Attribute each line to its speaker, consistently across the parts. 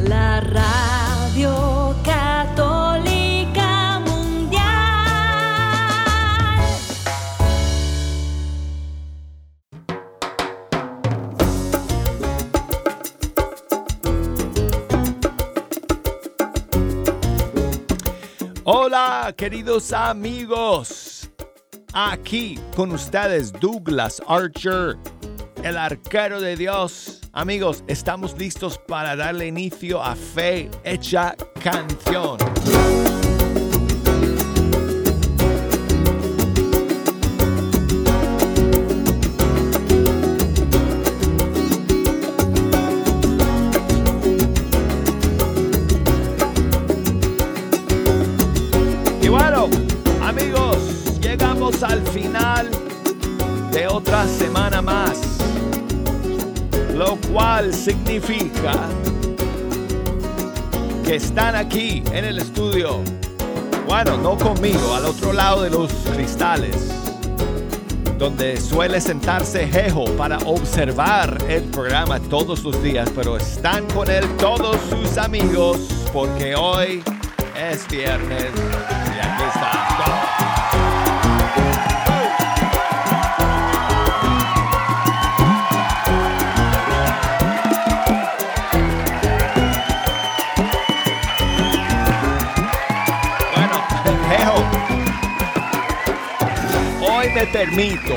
Speaker 1: la radio católica mundial.
Speaker 2: Hola, queridos amigos. Aquí con ustedes Douglas Archer, el arquero de Dios. Amigos, estamos listos para darle inicio a Fe Hecha Canción. Y bueno, amigos, llegamos al final de otra semana más, lo cual significa que están aquí en el estudio. Bueno, no conmigo, al otro lado de los cristales, donde suele sentarse Jejo para observar el programa todos los días, pero están con él todos sus amigos, porque hoy es viernes me permito,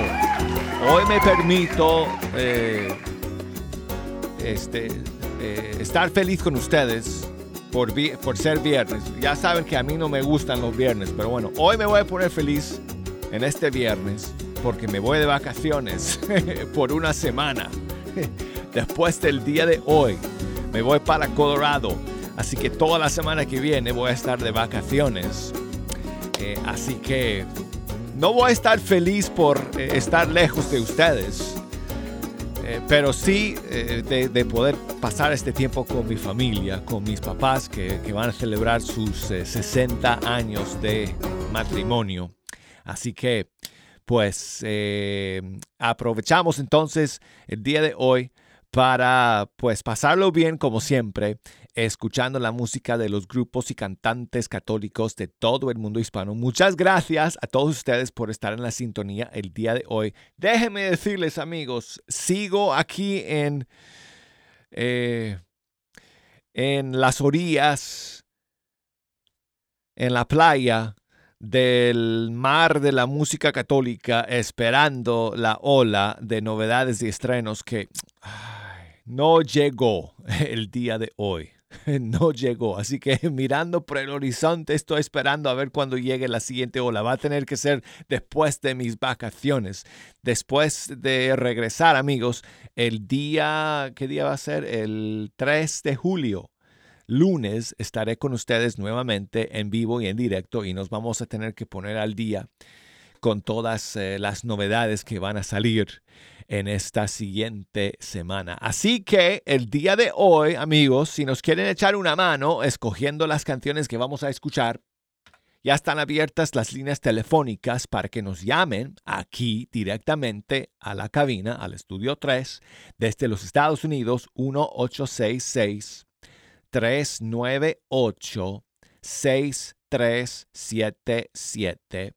Speaker 2: hoy me permito eh, este, eh, estar feliz con ustedes por, por ser viernes. Ya saben que a mí no me gustan los viernes, pero bueno, hoy me voy a poner feliz en este viernes porque me voy de vacaciones por una semana. Después del día de hoy, me voy para Colorado. Así que toda la semana que viene voy a estar de vacaciones. Eh, así que no voy a estar feliz por eh, estar lejos de ustedes. Eh, pero sí eh, de, de poder pasar este tiempo con mi familia, con mis papás que, que van a celebrar sus eh, 60 años de matrimonio. Así que, pues, aprovechamos entonces el día de hoy para, pues, pasarlo bien como siempre, escuchando la música de los grupos y cantantes católicos de todo el mundo hispano. Muchas gracias a todos ustedes por estar en la sintonía el día de hoy. Déjenme decirles, amigos, sigo aquí en, eh, en las orillas, en la playa del mar de la música católica, esperando la ola de novedades y estrenos que no llegó el día de hoy. No llegó, así que mirando por el horizonte estoy esperando a ver cuándo llegue la siguiente ola. Va a tener que ser después de mis vacaciones, después de regresar amigos, el día, ¿qué día va a ser? El 3 de julio lunes estaré con ustedes nuevamente en vivo y en directo y nos vamos a tener que poner al día con todas eh, las novedades que van a salir en esta siguiente semana. Así que el día de hoy, amigos, si nos quieren echar una mano escogiendo las canciones que vamos a escuchar, ya están abiertas las líneas telefónicas para que nos llamen aquí directamente a la cabina, al estudio 3, desde los Estados Unidos, 1866 398 6377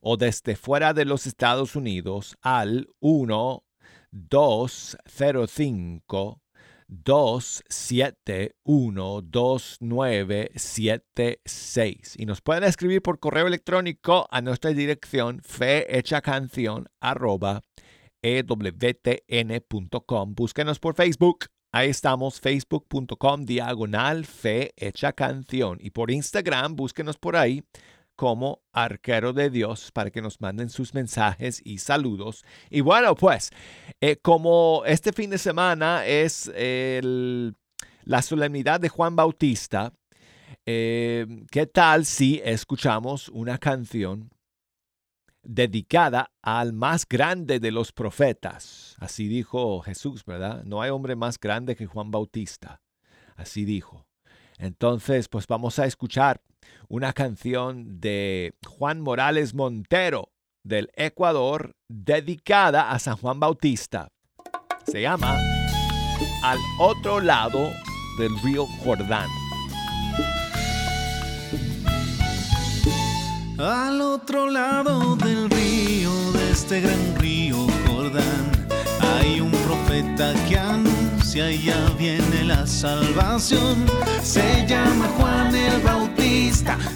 Speaker 2: o desde fuera de los Estados Unidos al 1 205 271 2976 y nos pueden escribir por correo electrónico a nuestra dirección fehechacanción arroba ewtn.com. Búsquenos por Facebook. Ahí estamos, facebook.com diagonal fe hecha canción. Y por Instagram, búsquenos por ahí como arquero de Dios para que nos manden sus mensajes y saludos. Y bueno, pues, eh, como este fin de semana es la solemnidad de Juan Bautista, eh, ¿qué tal si escuchamos una canción dedicada al más grande de los profetas? Así dijo Jesús, ¿verdad? No hay hombre más grande que Juan Bautista. Así dijo. Entonces, pues vamos a escuchar una canción de Juan Morales Montero del Ecuador dedicada a San Juan Bautista.
Speaker 3: Se llama Al otro lado del río Jordán.
Speaker 4: Al otro lado del río, de este gran río Jordán, hay un profeta que anuncia ya viene la salvación. Se llama Juan el Bautista,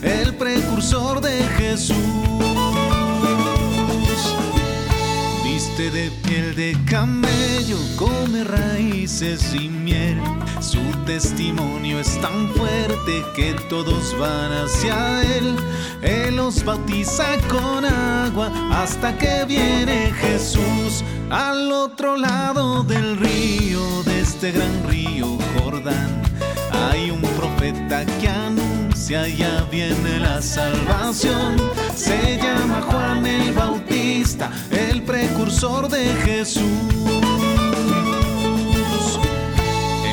Speaker 4: el precursor de Jesús. Viste de piel de camello, come raíces y miel. Su testimonio es tan fuerte que todos van hacia él. Él los bautiza con agua hasta que viene Jesús al otro lado del río, de este gran río Jordán. Hay un profeta que anuncia, ya viene la salvación. Se llama Juan el Bautista, el precursor de Jesús.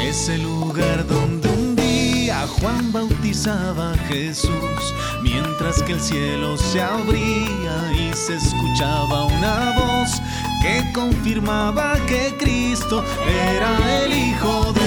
Speaker 4: Es el lugar donde un día Juan bautizaba a Jesús, mientras que el cielo se abría y se escuchaba una voz que confirmaba que Cristo era el Hijo de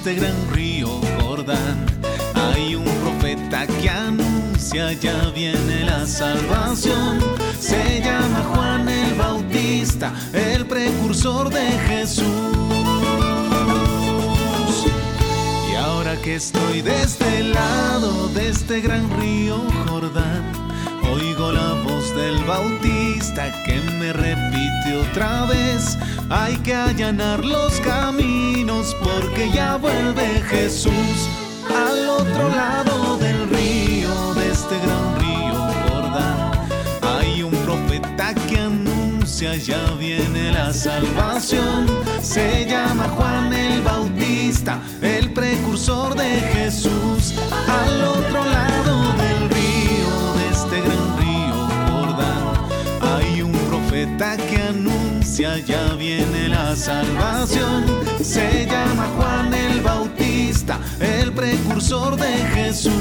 Speaker 4: este gran río Jordán, hay un profeta que anuncia, ya viene la salvación. Se llama Juan el Bautista, el precursor de Jesús. Y ahora que estoy de este lado, de este gran río Jordán, oigo la voz del Bautista que me repite otra vez. Hay que allanar los caminos porque ya vuelve Jesús al otro lado del río, de este gran río Jordán. Hay un profeta que anuncia, ya viene la salvación. Se llama Juan el Bautista, el precursor de Jesús. Al otro lado que anuncia, ya viene la salvación. Se llama Juan el Bautista, el precursor de Jesús.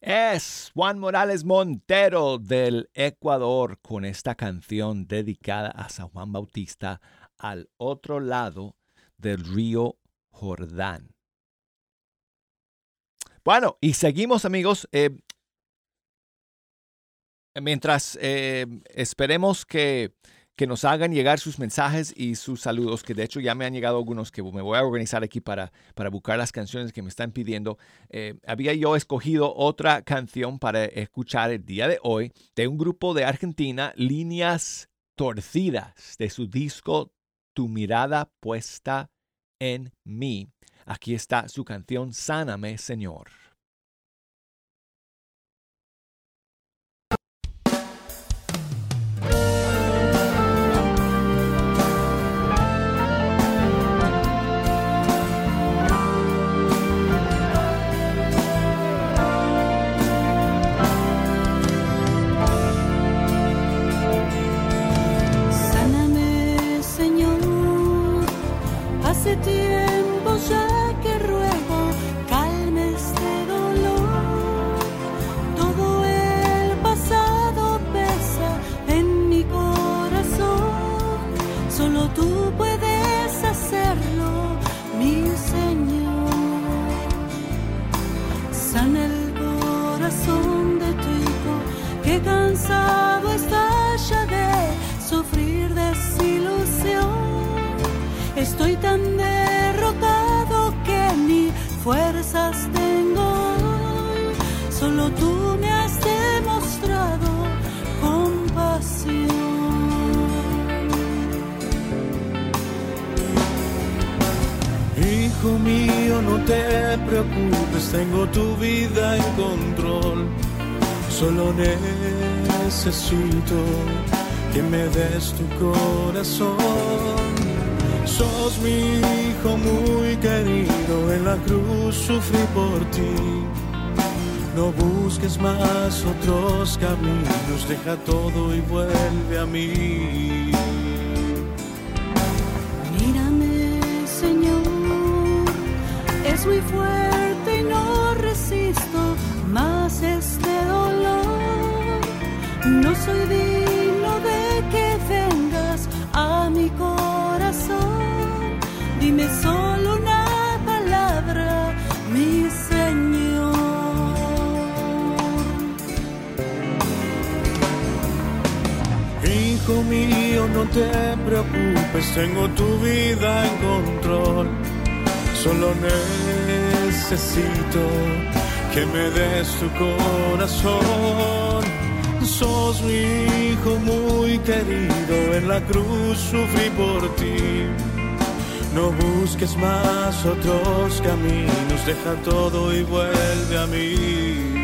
Speaker 3: Es Juan Morales Montero del Ecuador con esta canción dedicada a San Juan Bautista al otro lado del río Jordán. Bueno, y seguimos amigos. eh, mientras eh, esperemos que, que nos hagan llegar sus mensajes y sus saludos, que de hecho ya me han llegado algunos que me voy a organizar aquí para, para buscar las canciones que me están pidiendo. Eh, había yo escogido otra canción para escuchar el día de hoy de un grupo de Argentina, Líneas Torcidas, de su disco Tu mirada puesta en mí. Aquí está su canción Sáname, Señor.
Speaker 4: Des tu corazón.
Speaker 5: Sos mi hijo muy querido, en la cruz sufrí por ti. No busques más otros caminos, deja todo y vuelve a mí.
Speaker 3: Mírame, Señor, es muy fuerte y no resisto más este dolor. No soy digno
Speaker 5: te preocupes, tengo tu vida en control. Solo necesito que me des tu corazón. Sos mi hijo muy querido, en la cruz sufrí por ti. No busques más otros caminos, deja todo y vuelve a mí.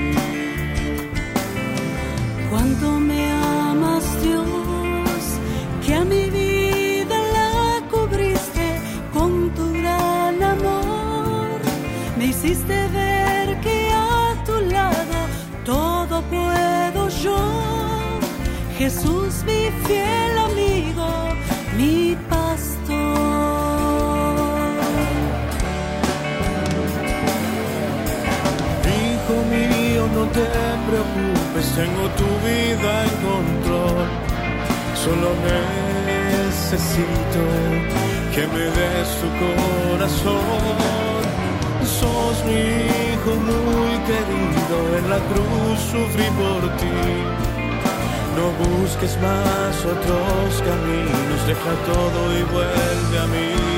Speaker 3: Hiciste ver que a tu lado todo puedo yo. Jesús mi fiel amigo, mi pastor.
Speaker 5: Hijo mío, no te preocupes, tengo tu vida en control. Solo necesito que me des tu corazón. Sos mi hijo muy querido, en la cruz sufrí por ti. No busques más otros caminos, deja todo y vuelve a mí.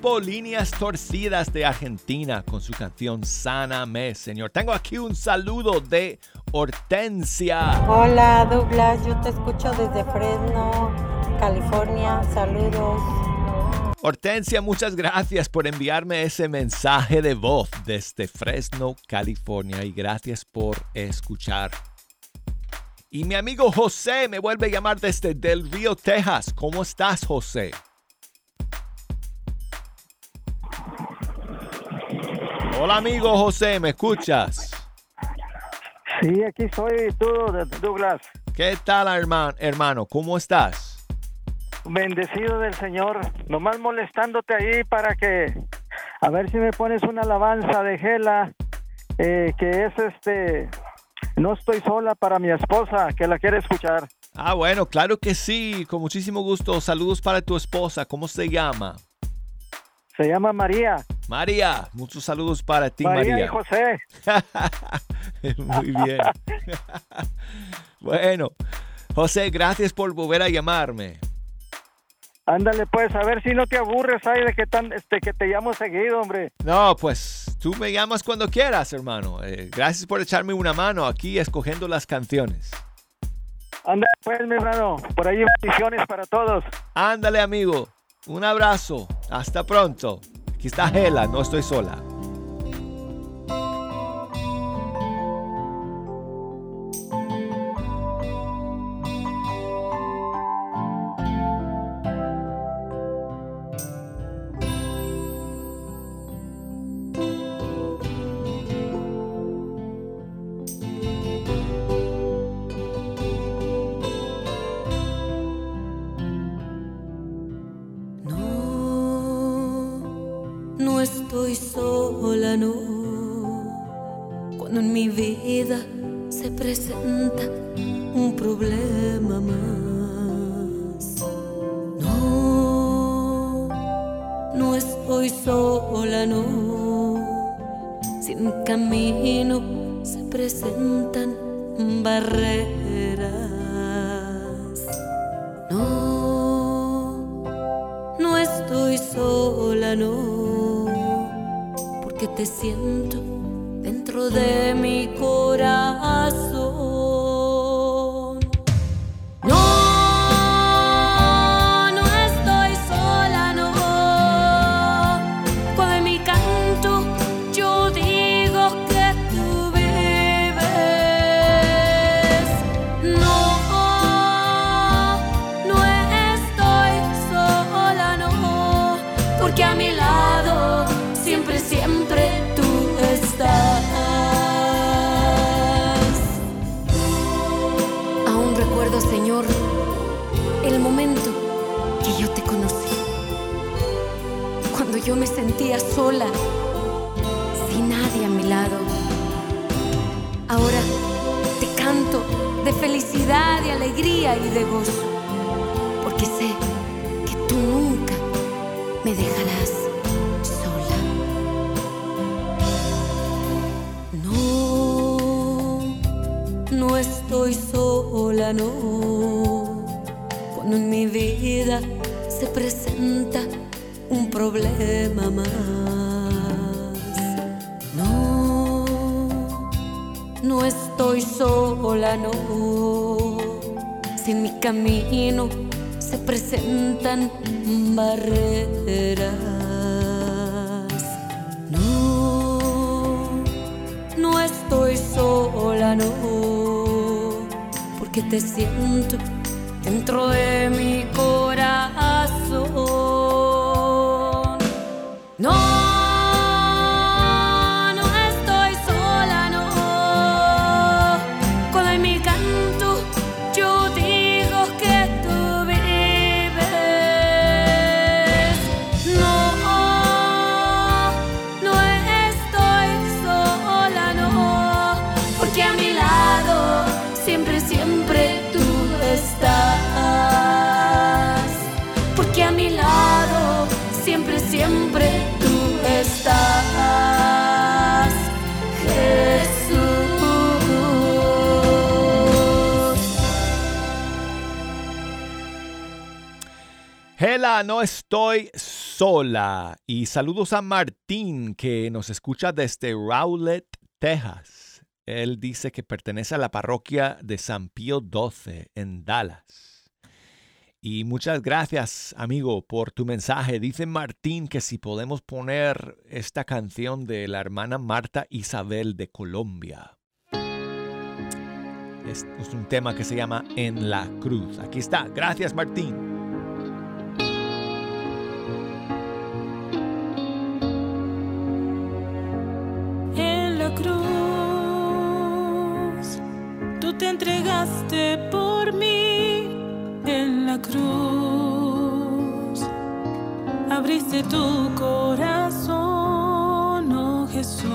Speaker 2: Grupo Líneas Torcidas de Argentina con su canción Sáname, Señor. Tengo aquí un saludo de Hortensia.
Speaker 6: Hola Douglas, yo te escucho desde Fresno, California. Saludos.
Speaker 2: Hortensia, muchas gracias por enviarme ese mensaje de voz desde Fresno, California y gracias por escuchar. Y mi amigo José me vuelve a llamar desde Del Río, Texas. ¿Cómo estás, José? Hola amigo José, ¿me escuchas?
Speaker 7: Sí, aquí soy tú, Douglas.
Speaker 2: ¿Qué tal hermano? hermano? ¿Cómo estás?
Speaker 7: Bendecido del Señor. Nomás molestándote ahí para que, a ver si me pones una alabanza de Gela, eh, que es este, no estoy sola para mi esposa, que la quiere escuchar.
Speaker 2: Ah, bueno, claro que sí, con muchísimo gusto. Saludos para tu esposa, ¿cómo se llama?
Speaker 7: Se llama María.
Speaker 2: María, muchos saludos para ti,
Speaker 7: María,
Speaker 2: María.
Speaker 7: y José.
Speaker 2: Muy bien. bueno, José, gracias por volver a llamarme.
Speaker 7: Ándale, pues, a ver si no te aburres ahí de que, tan, este, que te llamo seguido, hombre.
Speaker 2: No, pues tú me llamas cuando quieras, hermano. Eh, gracias por echarme una mano aquí escogiendo las canciones.
Speaker 7: Ándale, pues, mi hermano. Por ahí bendiciones para todos.
Speaker 2: Ándale, amigo. Un abrazo. Hasta pronto. Aquí está Gela, no estoy sola.
Speaker 1: Sola, no. Cuando en mi vida se presenta un problema más. No, no estoy sola, no. Sin camino se presentan barreras. No, no estoy sola, no, porque te siento dentro de mi corazón. Sola, sin nadie a mi lado. Ahora te canto de felicidad, de alegría y de gozo, porque sé que tú nunca me dejarás sola. No, no estoy sola, no. Cuando en mi vida problema más. No, no estoy sola, no. Si en mi camino se presentan barreras. No, no estoy sola, no. Porque te siento dentro de mi No
Speaker 2: estoy sola. Y saludos a Martín, que nos escucha desde Rowlett, Texas. Él dice que pertenece a la parroquia de San Pío XII en Dallas. Y muchas gracias, amigo, por tu mensaje. Dice Martín que si podemos poner esta canción de la hermana Marta Isabel de Colombia. Es un tema que se llama En la Cruz. Aquí está. Gracias, Martín.
Speaker 8: Te entregaste por mí en la cruz. Abriste tu corazón, oh Jesús,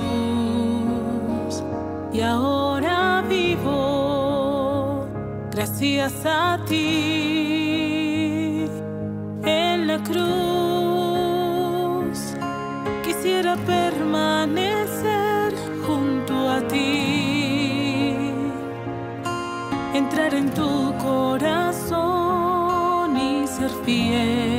Speaker 8: y ahora vivo gracias a ti en la cruz. Entrar en tu corazón y ser fiel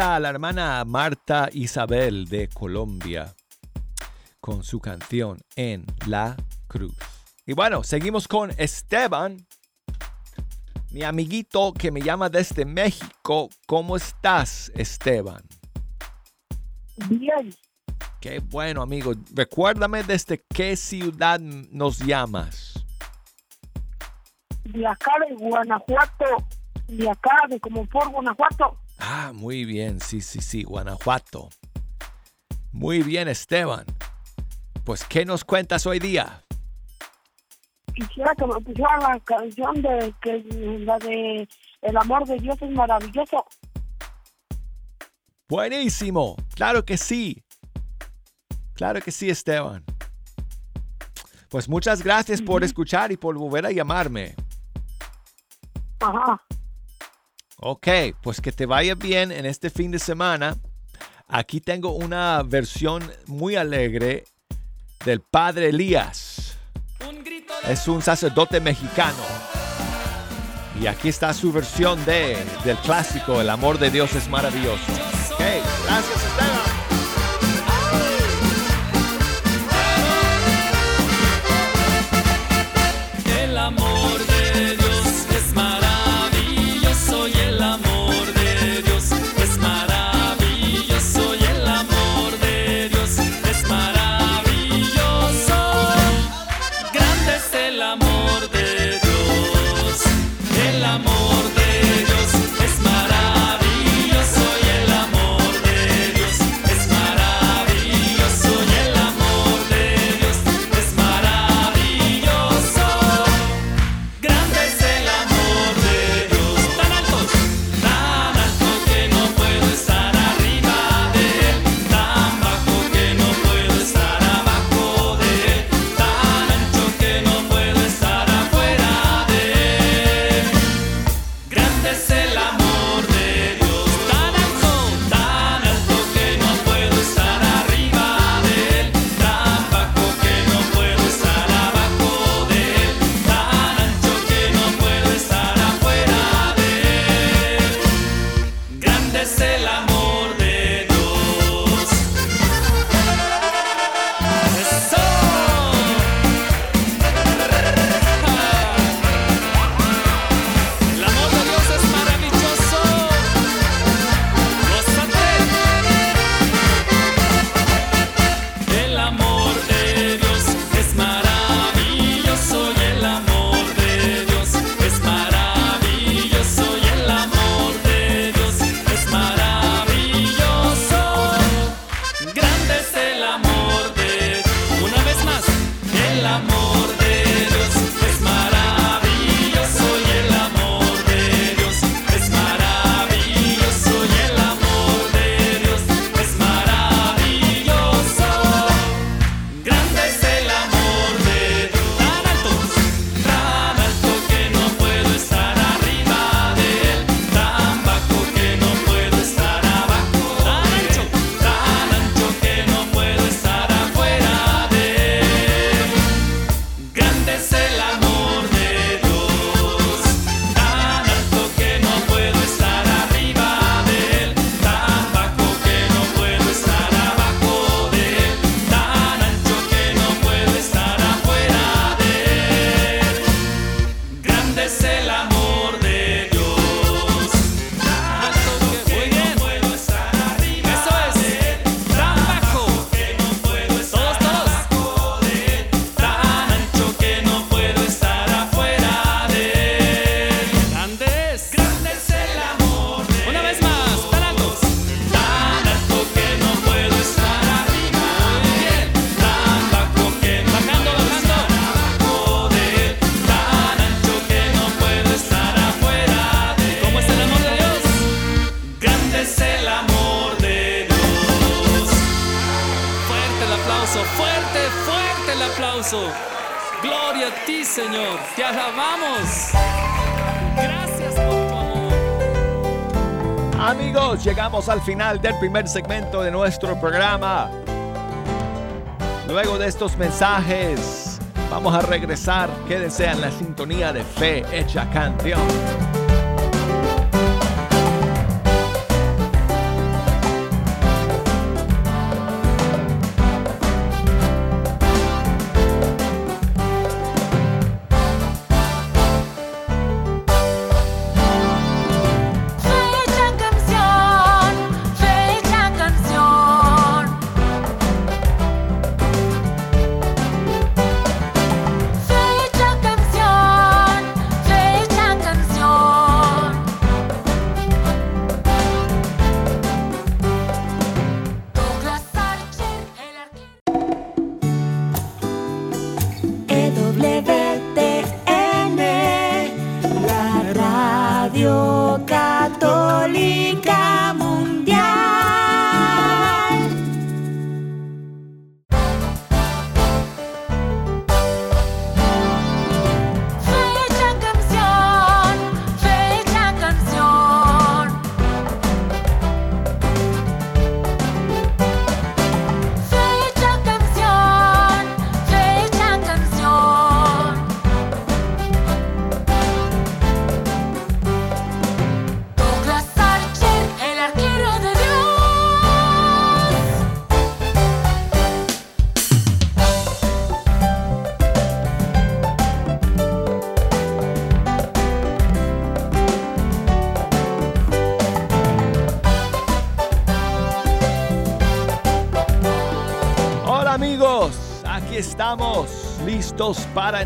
Speaker 9: Era la hermana Marta Isabel de Colombia con su canción En la Cruz. Y bueno, seguimos con Esteban, mi amiguito que me llama desde México. ¿Cómo estás, Esteban?
Speaker 10: Bien,
Speaker 9: Qué bueno, amigo. Recuérdame desde qué ciudad nos llamas.
Speaker 10: de acá de Guanajuato, de acá de como por Guanajuato.
Speaker 9: Ah, muy bien, sí, sí, sí, Guanajuato. Muy bien, Esteban. Pues, ¿qué nos cuentas hoy día?
Speaker 10: Quisiera que me pusieran la canción de que la de El amor de Dios es maravilloso.
Speaker 9: Buenísimo, claro que sí. Claro que sí, Esteban. Pues muchas gracias por escuchar y por volver a llamarme.
Speaker 10: Ajá.
Speaker 9: Ok, pues que te vaya bien en este fin de semana. Aquí tengo una versión muy alegre del Padre Elías. Es un sacerdote mexicano. Y aquí está su versión de, del clásico El amor de Dios es maravilloso. Ok, gracias.
Speaker 2: Final del primer segmento de nuestro programa. Luego de estos mensajes, vamos a regresar. Quédense en la sintonía de Fe Hecha Canción.
Speaker 1: EWTN,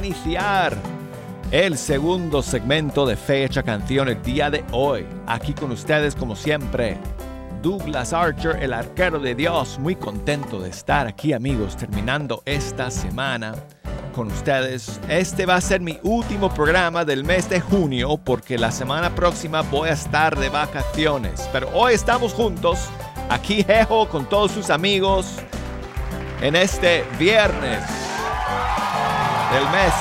Speaker 2: iniciar el segundo segmento de Fecha Canción el día de hoy. Aquí con ustedes como siempre, Douglas Archer, el arquero de Dios. Muy contento de estar aquí amigos, terminando esta semana con ustedes. Este va a ser mi último programa del mes de junio porque la semana próxima voy a estar de vacaciones. Pero hoy estamos juntos, aquí Jejo con todos sus amigos en este viernes del mes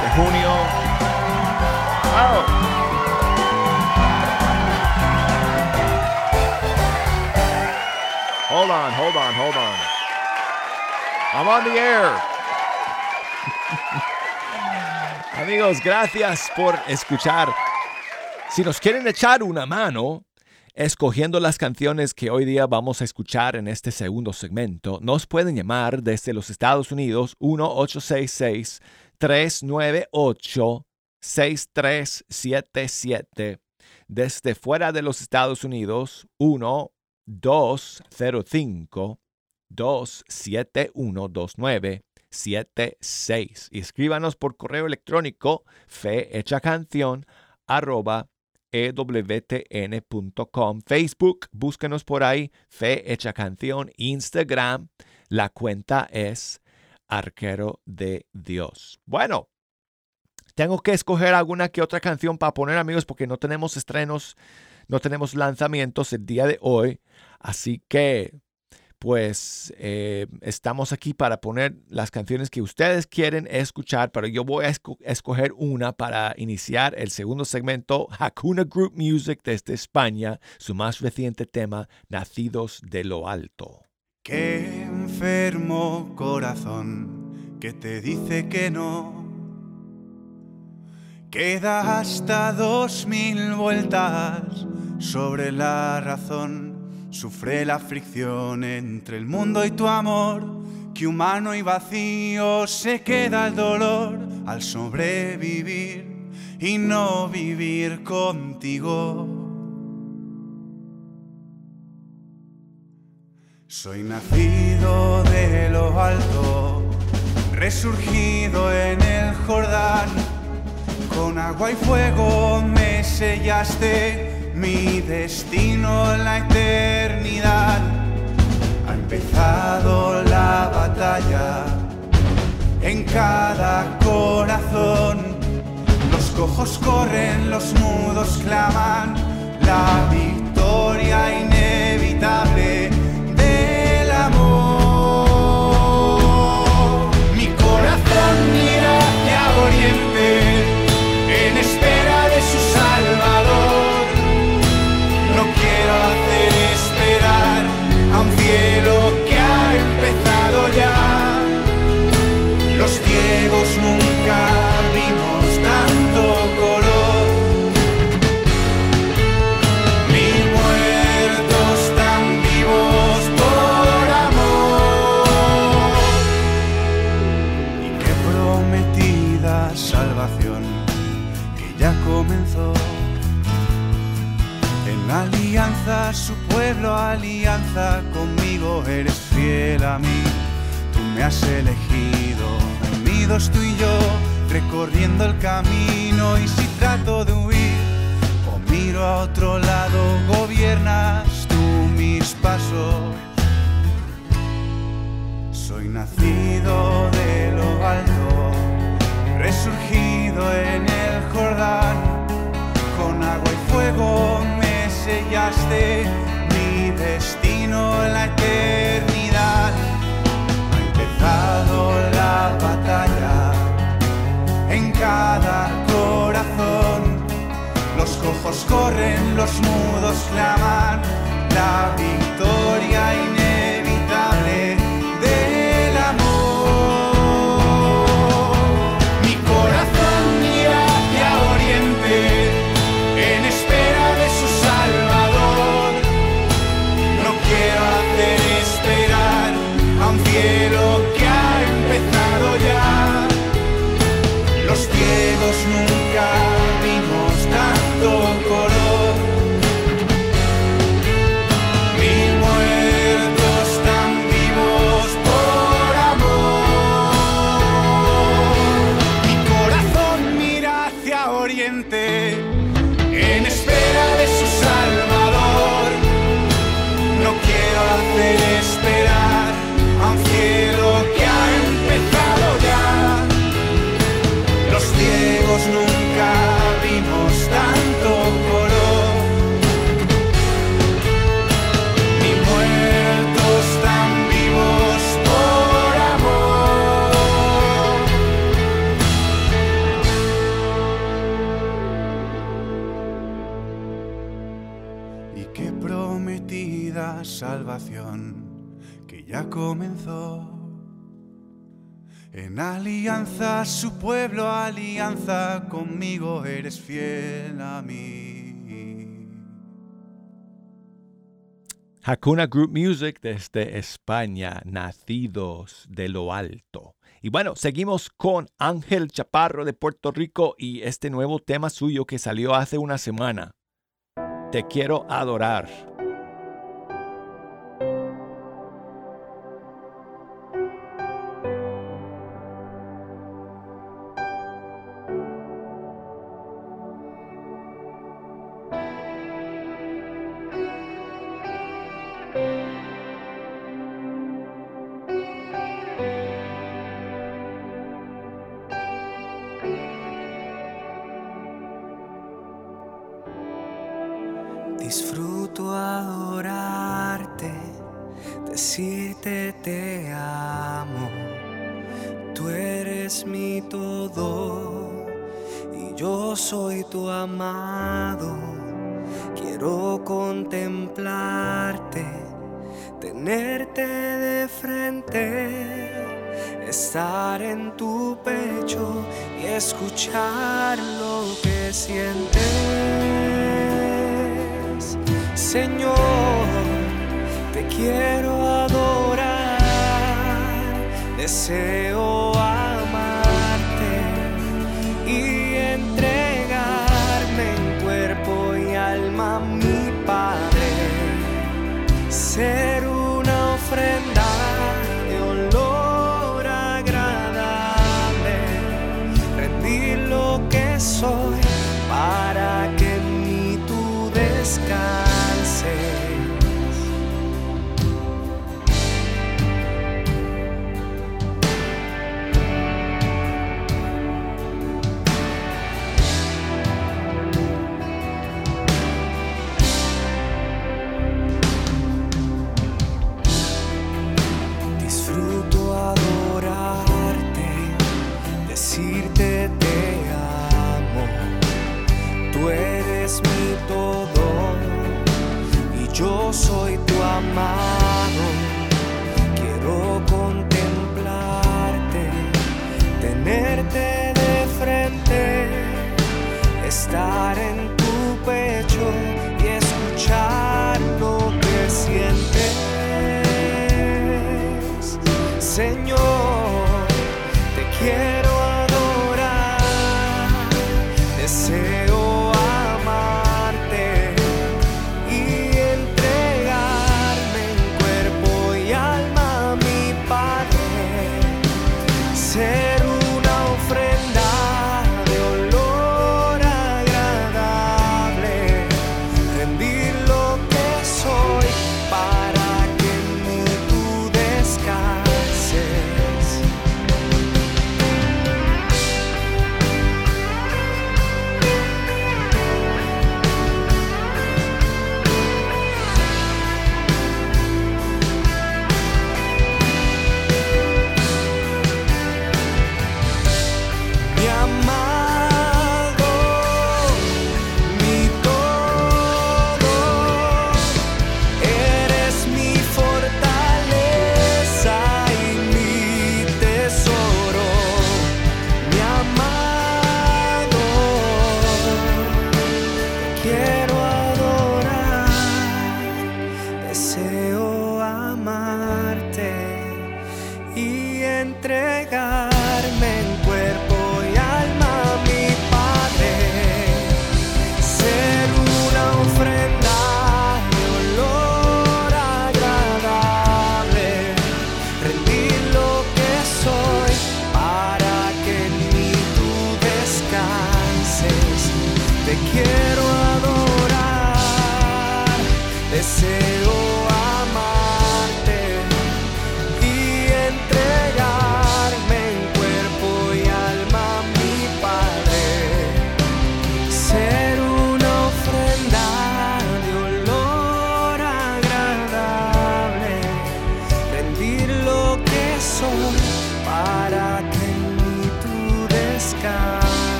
Speaker 2: de junio. Hold on, hold on, hold on. I'm on the air. Amigos, gracias por escuchar. Si nos quieren echar una mano, escogiendo las canciones que hoy día vamos a escuchar en este segundo segmento, nos pueden llamar desde los Estados Unidos 1-866-398-6377. Desde fuera de los Estados Unidos 1-205-271-2976. Y escríbanos por correo electrónico fehechacanción arroba ewtn.com. Facebook, búsquenos por ahí, Fe Hecha Canción, Instagram, la cuenta es Arquero de Dios. Bueno, tengo que escoger alguna que otra canción para poner amigos porque no tenemos estrenos, no tenemos lanzamientos el día de hoy, así que pues eh, estamos aquí para poner las canciones que ustedes quieren escuchar, pero yo voy a esco- escoger una para iniciar el segundo segmento, Hakuna Group Music desde España, su más reciente tema, Nacidos de lo Alto.
Speaker 11: Qué enfermo corazón que te dice que no. Queda hasta dos mil vueltas sobre la razón. Sufre la fricción entre el mundo y tu amor. Que humano y vacío se queda el dolor al sobrevivir y no vivir contigo. Soy nacido de lo alto, resurgido en el Jordán. Con agua y fuego me sellaste mi destino, la eternidad. Ha empezado la batalla en cada corazón. Los cojos corren, los mudos claman, la victoria inevitable cielo que ha empezado ya. Los ciegos nunca vimos tanto color. Ni muertos tan vivos por amor. Y qué prometida salvación que ya comenzó. En alianza su pueblo alianza con eres fiel a mí. Tú me has elegido, unidos tú y yo, recorriendo el camino. Y si trato de huir o miro a otro lado, gobiernas tú mis pasos. Soy nacido de lo alto, resurgido en el Jordán, con agua y fuego me sellaste destino la eternidad. Ha empezado la batalla en cada corazón. Los cojos corren, los mudos claman, la victoria su pueblo, alianza conmigo, eres fiel a mí.
Speaker 4: Hakuna Group Music desde España, nacidos de lo alto. Y bueno, seguimos con Ángel Chaparro de Puerto Rico y este nuevo tema suyo que salió hace una semana. Te quiero adorar.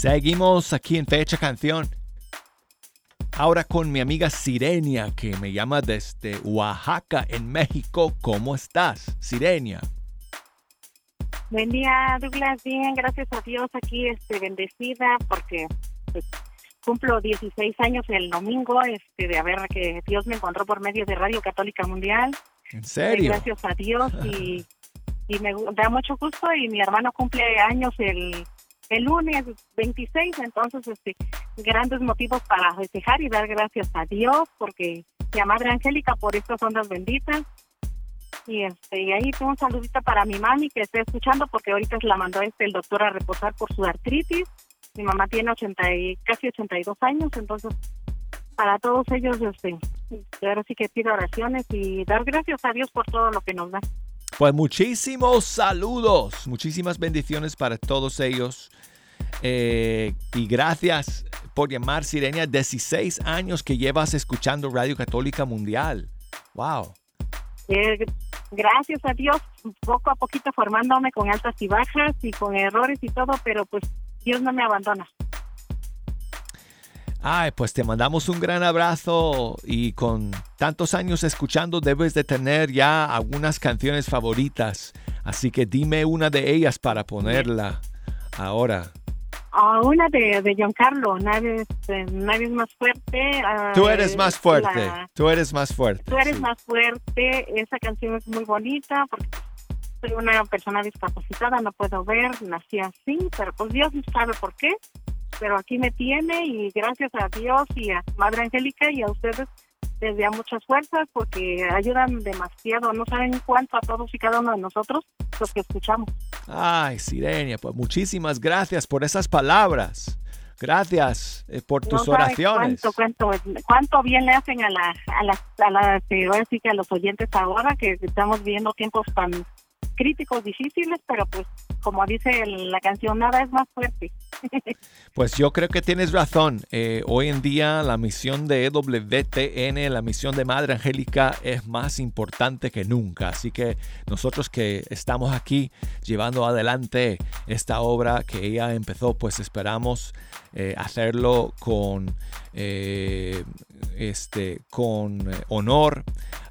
Speaker 2: Seguimos aquí en Fecha Canción. Ahora con mi amiga Sirenia, que me llama desde Oaxaca, en México. ¿Cómo estás, Sirenia?
Speaker 12: Buen día, Douglas. Bien, gracias a Dios aquí este, bendecida porque pues, cumplo 16 años el domingo este, de haber que Dios me encontró por medio de Radio Católica Mundial.
Speaker 2: ¿En
Speaker 12: Doy
Speaker 2: serio?
Speaker 12: Gracias a Dios y, y me da mucho gusto y mi hermano cumple años el, el lunes 26, entonces este grandes motivos para festejar y dar gracias a Dios porque y Madre Angélica por estas ondas benditas. Y este y ahí tengo un saludito para mi mami que está escuchando porque ahorita se la mandó este el doctor a reposar por su artritis. Mi mamá tiene 80 y, casi 82 años, entonces para todos ellos este ahora sí que pido oraciones y dar gracias a Dios por todo lo que nos da.
Speaker 2: Pues muchísimos saludos, muchísimas bendiciones para todos ellos. Eh, y gracias por llamar, Sirenia. 16 años que llevas escuchando Radio Católica Mundial. Wow.
Speaker 12: Eh, gracias a Dios, poco a poquito formándome con altas y bajas y con errores y todo, pero pues Dios no me abandona.
Speaker 2: Ay, pues te mandamos un gran abrazo y con tantos años escuchando debes de tener ya algunas canciones favoritas. Así que dime una de ellas para ponerla ahora.
Speaker 12: Ah, una de, de Giancarlo, nadie, este, nadie es más fuerte. ah,
Speaker 2: Tú eres más fuerte.
Speaker 12: la-
Speaker 2: Tú eres más fuerte.
Speaker 12: Tú eres
Speaker 2: sí.
Speaker 12: más fuerte. Esa canción es muy bonita porque soy una persona discapacitada, no puedo ver, nací así, pero pues Dios sabe por qué. Pero aquí me tiene y gracias a Dios y a Madre Angélica y a ustedes les da muchas fuerzas porque ayudan demasiado. No saben cuánto a todos y cada uno de nosotros los que escuchamos.
Speaker 2: Ay, Sirenia, pues muchísimas gracias por esas palabras. Gracias eh, por tus oraciones.
Speaker 12: Cuánto, cuánto, cuánto bien le hacen a la, a la, a la, que a los oyentes ahora que estamos viviendo tiempos tan críticos, difíciles, pero pues como dice la canción, nada es más fuerte.
Speaker 2: Pues yo creo que tienes razón. Eh, hoy en día la misión de EWTN, la misión de Madre Angélica es más importante que nunca. Así que nosotros que estamos aquí llevando adelante esta obra que ella empezó, pues esperamos eh, hacerlo con, eh, este, con honor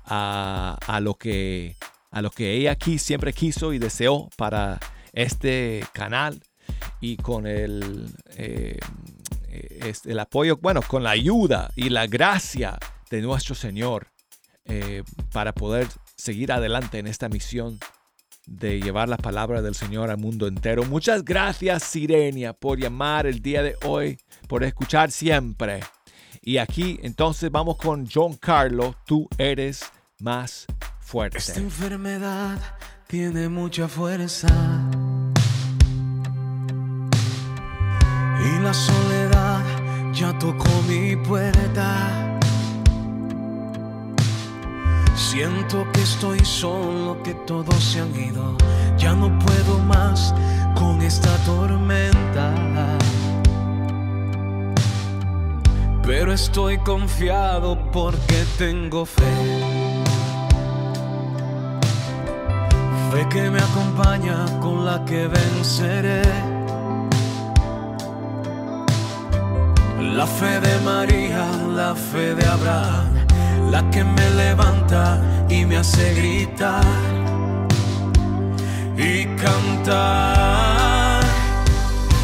Speaker 2: a, a lo que, a lo que ella aquí siempre quiso y deseó para este canal y con el, eh, este, el apoyo, bueno, con la ayuda y la gracia de nuestro Señor eh, para poder seguir adelante en esta misión de llevar la palabra del Señor al mundo entero. Muchas gracias, Sirenia, por llamar el día de hoy, por escuchar siempre. Y aquí entonces vamos con John Carlo, tú eres más
Speaker 9: Esta enfermedad tiene mucha fuerza y la soledad ya tocó mi puerta. Siento que estoy solo, que todos se han ido. Ya no puedo más con esta tormenta. Pero estoy confiado porque tengo fe. Fe que me acompaña con la que venceré. La fe de María, la fe de Abraham, la que me levanta y me hace gritar.
Speaker 5: cantar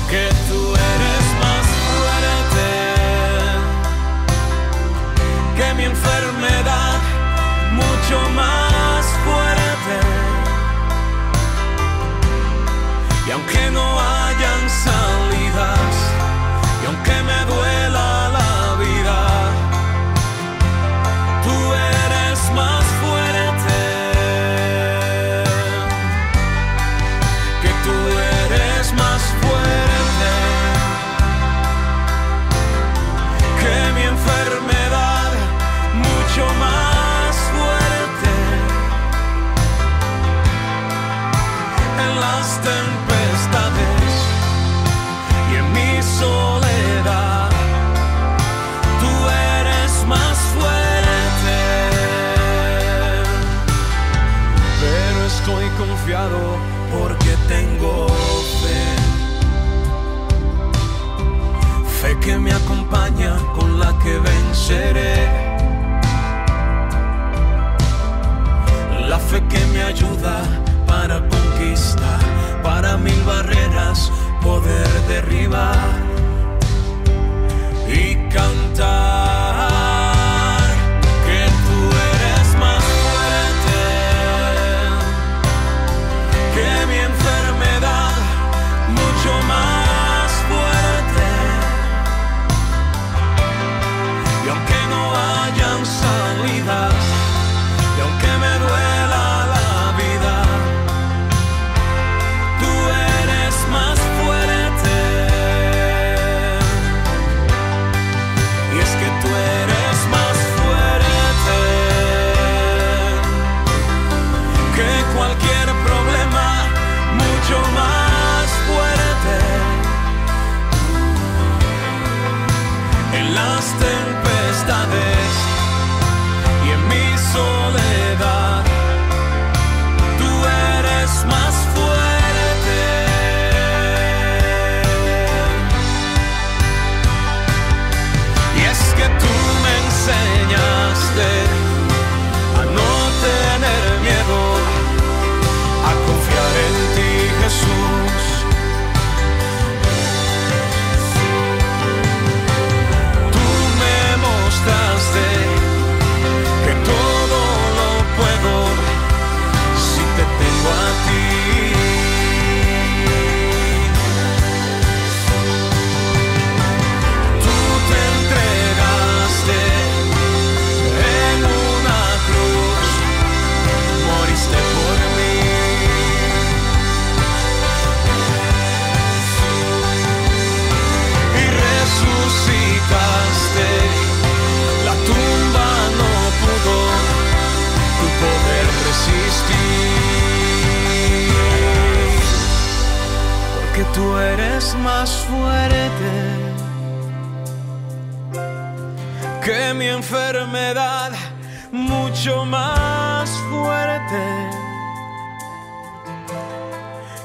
Speaker 5: que tú eres más fuerte que mi enfermedad, mucho más aunque no hayan salidas, y aunque me duela que me acompaña con la que venceré. La fe que me ayuda para conquistar, para mil barreras poder derribar y cantar que mi enfermedad, mucho más fuerte.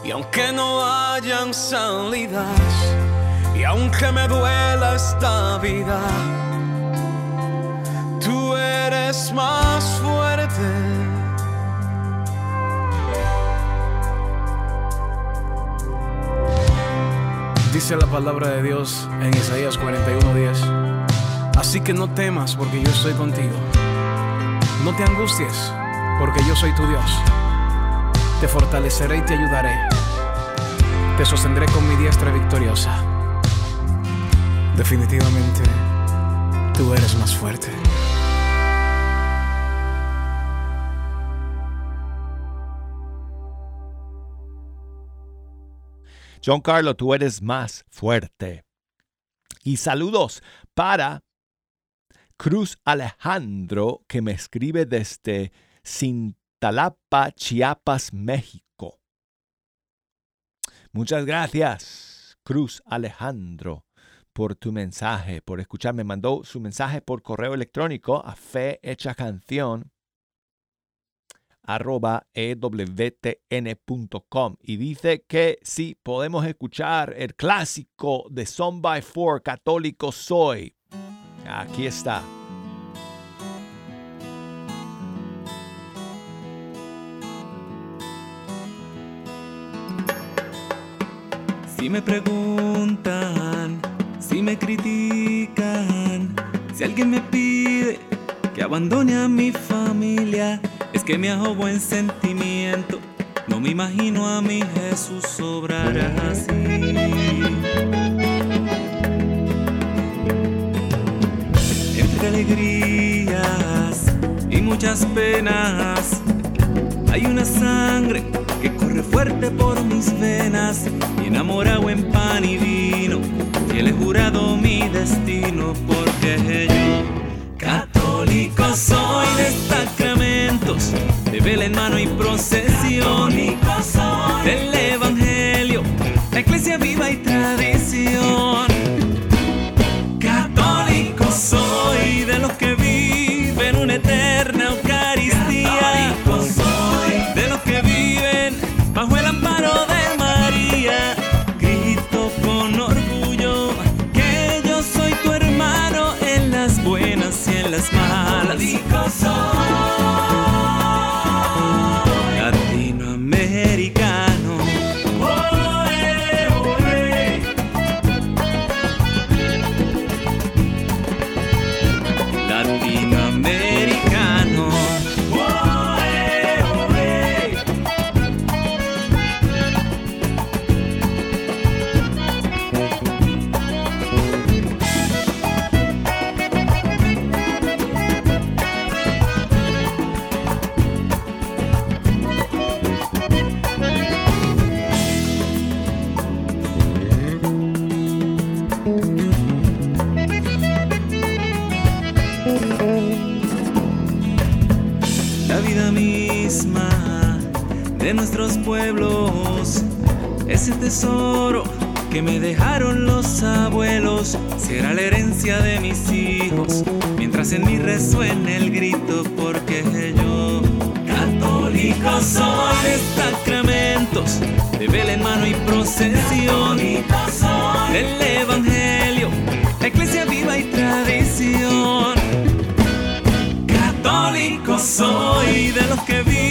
Speaker 5: Y aunque no hayan salidas, y aunque me duela esta vida, tú eres más fuerte.
Speaker 13: Dice la palabra de Dios en Isaías 41:10. Así que no temas porque yo estoy contigo. No te angusties porque yo soy tu Dios. Te fortaleceré y te ayudaré. Te sostendré con mi diestra victoriosa. Definitivamente, tú eres más fuerte.
Speaker 2: John Carlos, tú eres más fuerte. Y saludos para Cruz Alejandro, que me escribe desde Cintalapa, Chiapas, México. Muchas gracias, Cruz Alejandro, por tu mensaje, por escucharme. Mandó su mensaje por correo electrónico a fe hecha canción arroba ewtn.com y dice que sí podemos escuchar el clásico de Son by Four, Católico Soy. Aquí está.
Speaker 9: Si me preguntan, si me critican, si alguien me pide que abandone a mi familia, es que me hago buen sentimiento, no me imagino a mi Jesús obrar así. Entre alegrías y muchas penas, hay una sangre que corre fuerte por mis venas, y enamorado en pan y vino, y le he jurado mi destino, porque yo católico soy juntos, de en mano y procesión. nuestros pueblos. Ese tesoro que me dejaron los abuelos será la herencia de mis hijos, mientras en mí resuene el grito porque yo católico soy. Sacramentos de vela en mano y procesión del evangelio, la iglesia viva y tradición. Católico soy de los que viven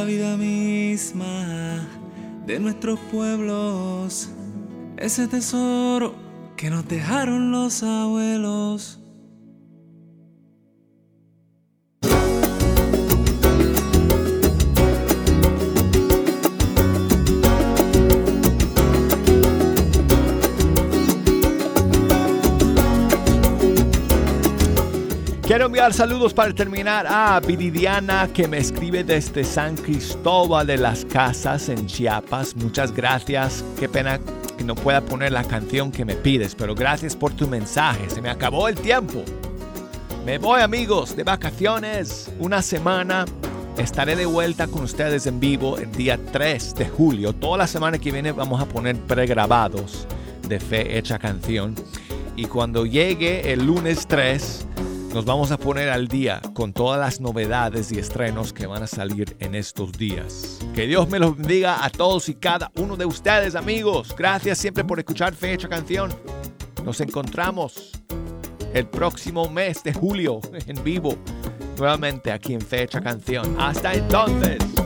Speaker 9: La vida misma de nuestros pueblos, ese tesoro que nos dejaron los abuelos.
Speaker 2: Quiero enviar saludos para terminar a Viridiana que me escribe desde San Cristóbal de las Casas en Chiapas. Muchas gracias. Qué pena que no pueda poner la canción que me pides, pero gracias por tu mensaje. Se me acabó el tiempo. Me voy amigos de vacaciones. Una semana. Estaré de vuelta con ustedes en vivo el día 3 de julio. Toda la semana que viene vamos a poner pregrabados de Fe Hecha Canción. Y cuando llegue el lunes 3, nos vamos a poner al día con todas las novedades y estrenos que van a salir en estos días. Que Dios me los bendiga a todos y cada uno de ustedes, amigos. Gracias siempre por escuchar Fecha Canción. Nos encontramos el próximo mes de julio en vivo, nuevamente aquí en Fecha Canción. Hasta entonces.